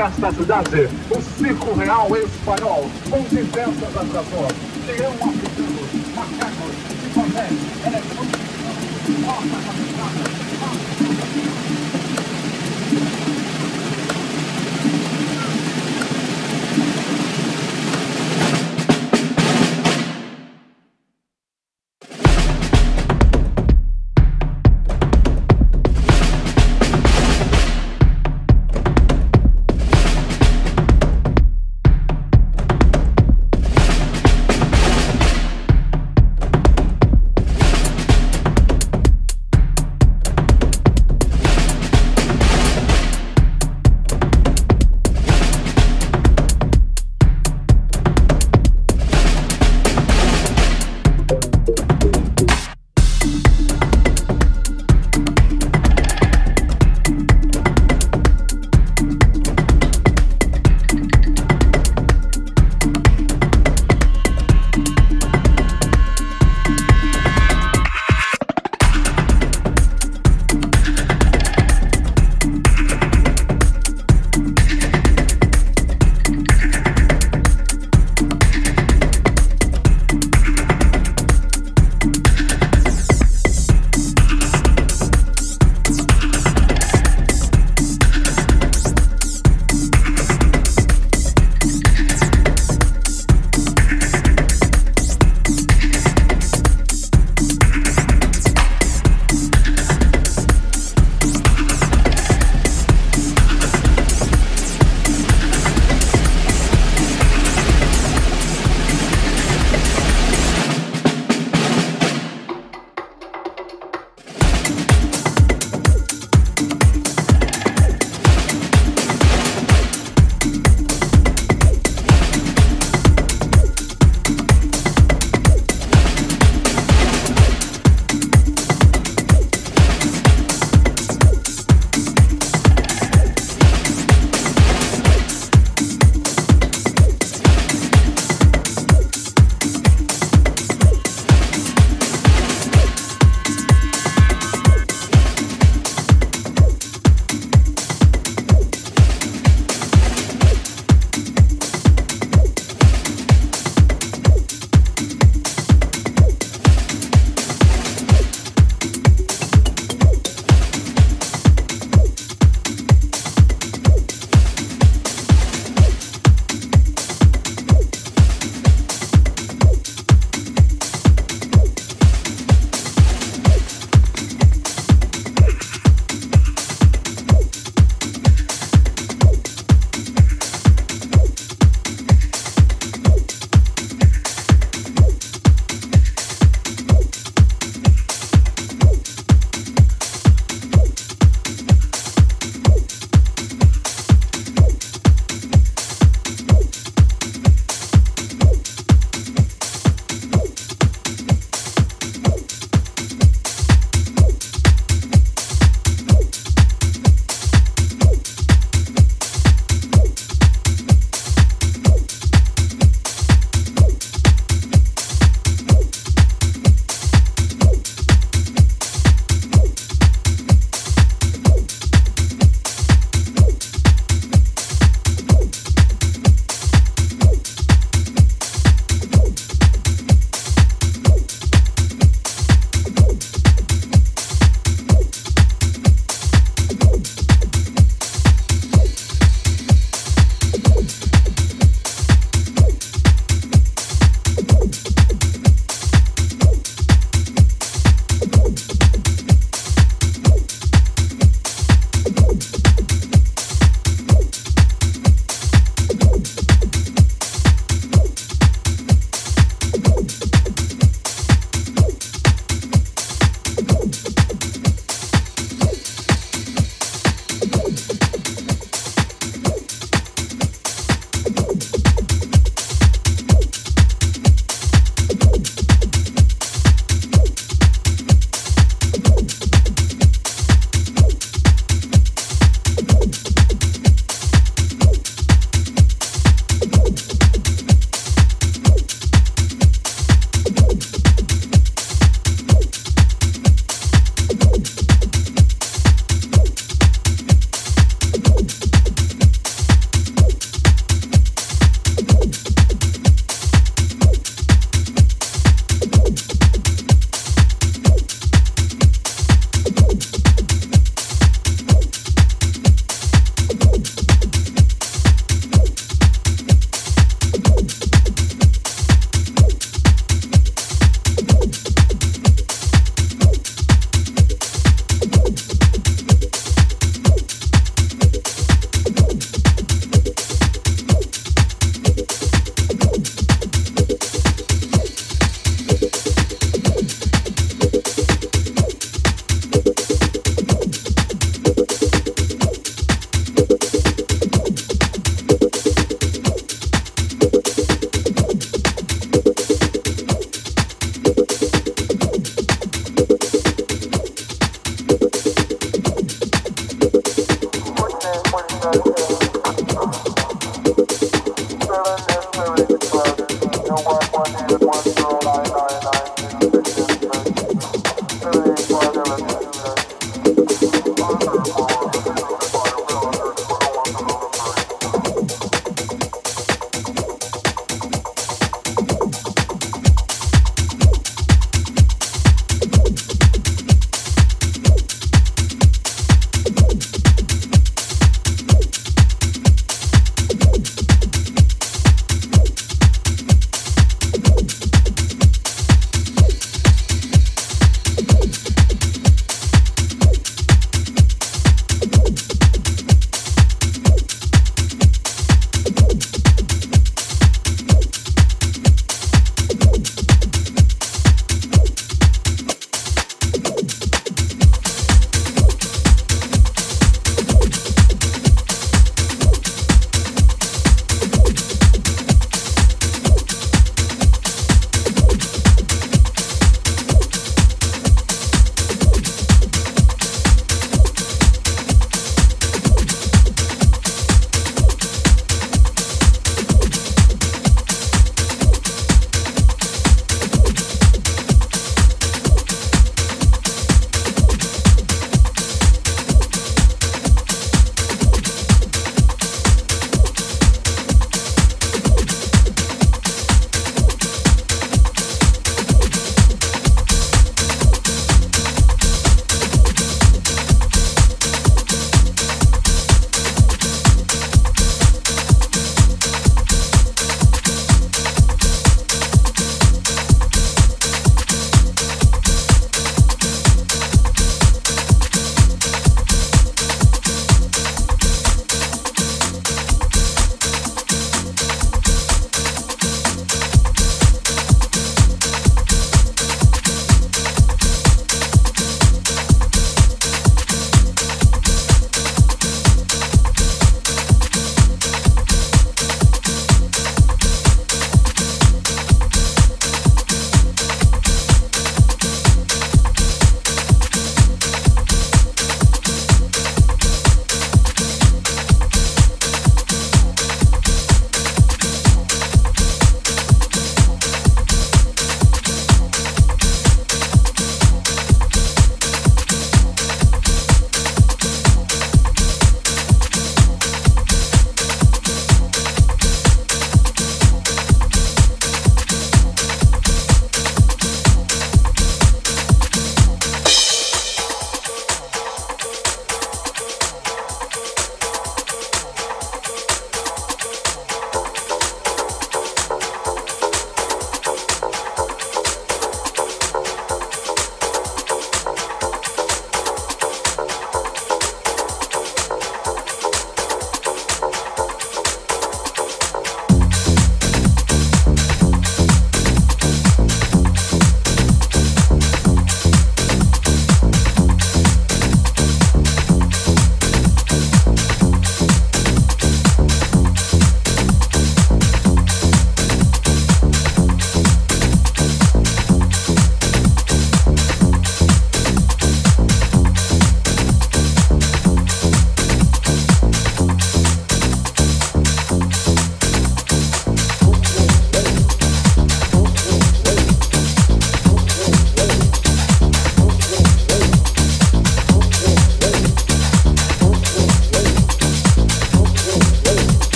festas cidade, o Circo Real Espanhol, com diversas atrações.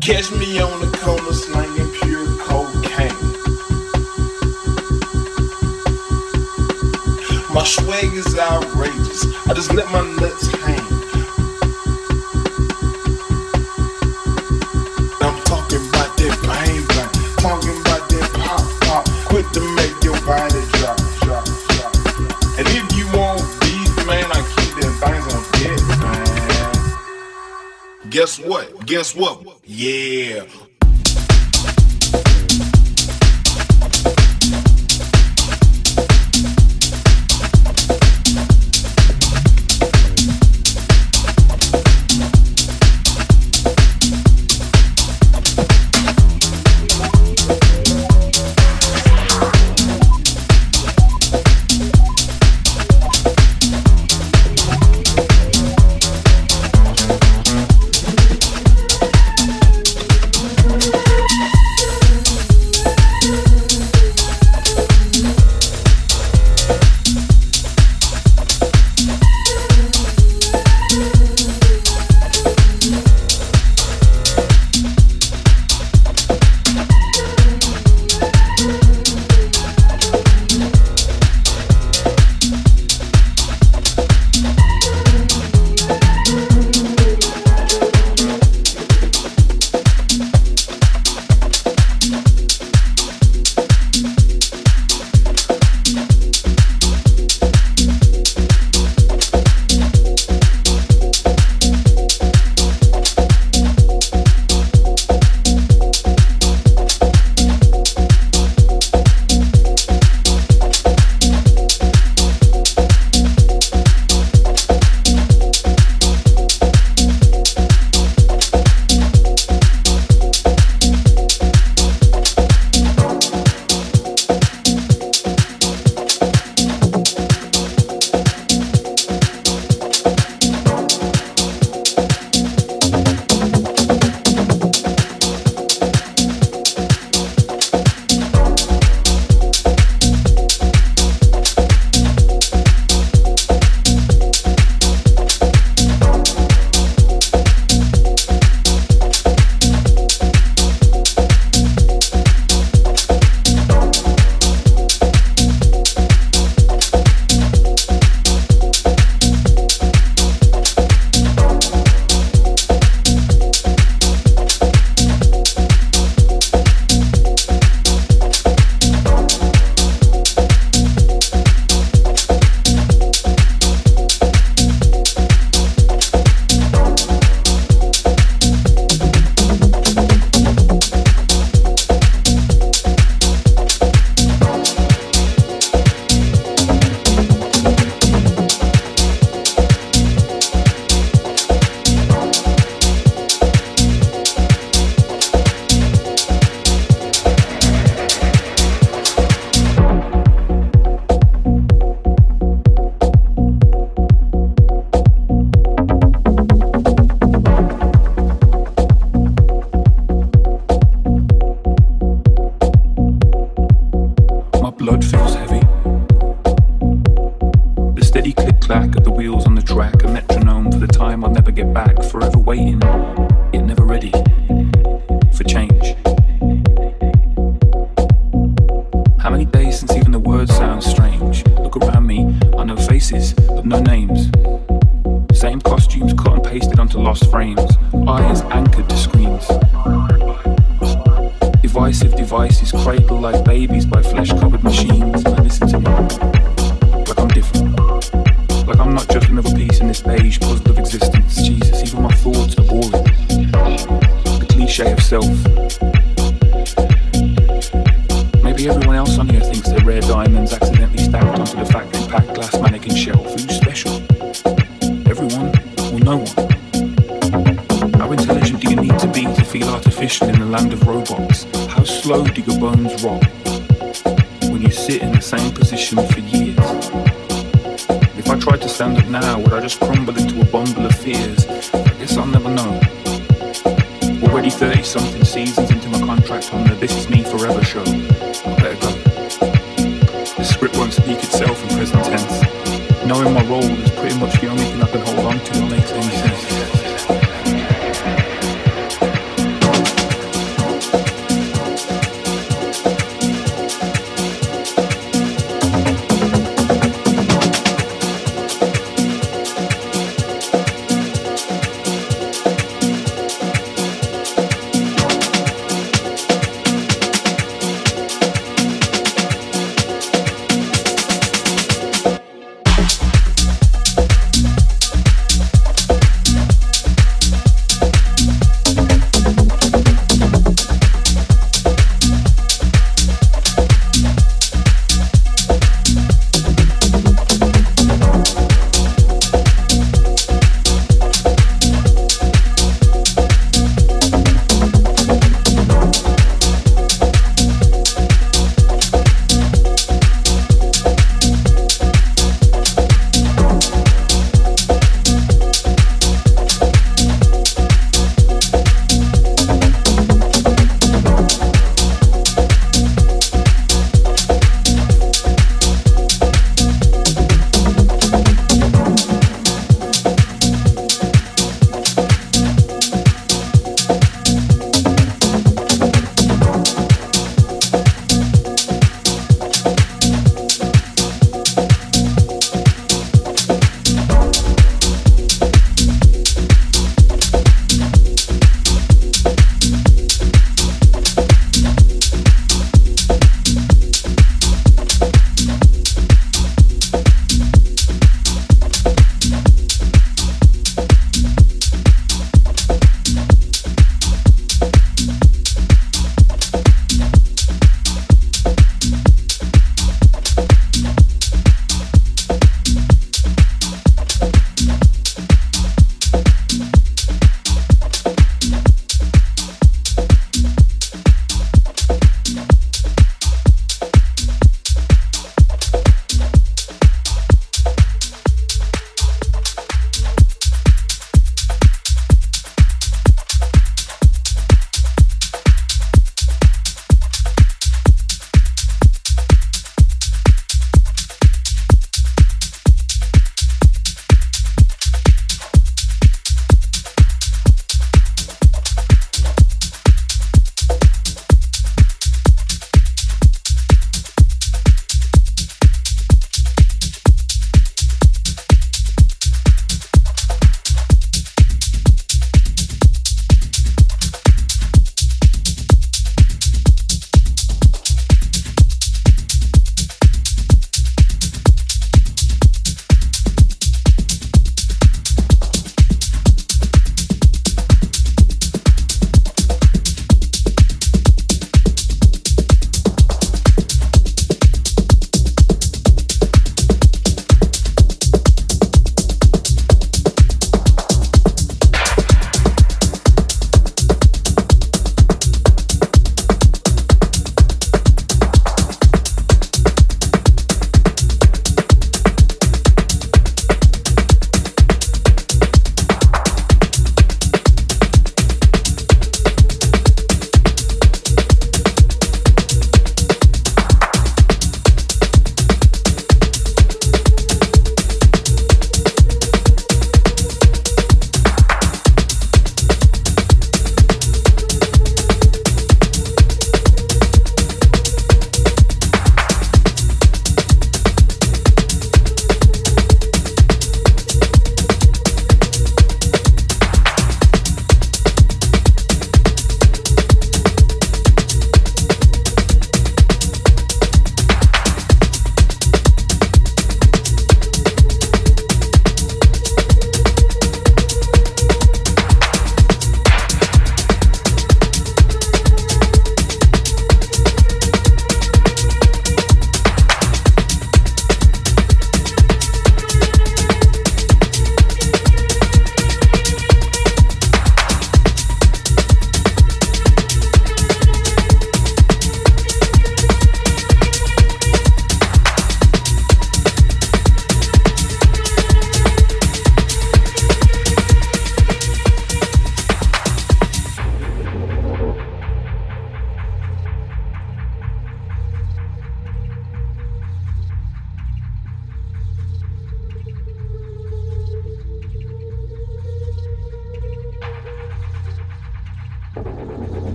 Catch me on the corner slinging pure cocaine. My swag is outrageous. I just let my nuts hang. I'm talking about that bang bang, talking about that pop pop, quit to make your body drop drop drop. And if you want beef, man, I keep them things on deck, man. Guess what? Guess what?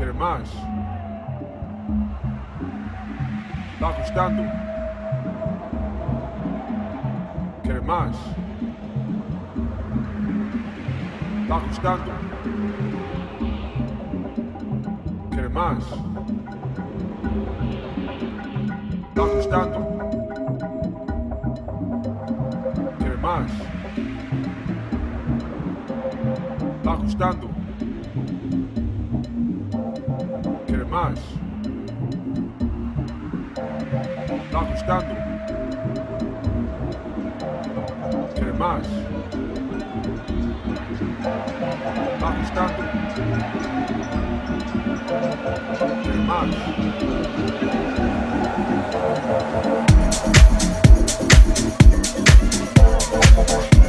¿Quieres más? ¿Está gustando? ¿Quieres más? ¿Está gustando? ¿Quieres más? ¿Está gustando? ¿Quieres más? ¿Está gustando? ¿Quieres más? ¿Está gustando? ¿Quieres más? ¿Está gustando? ¿Quieres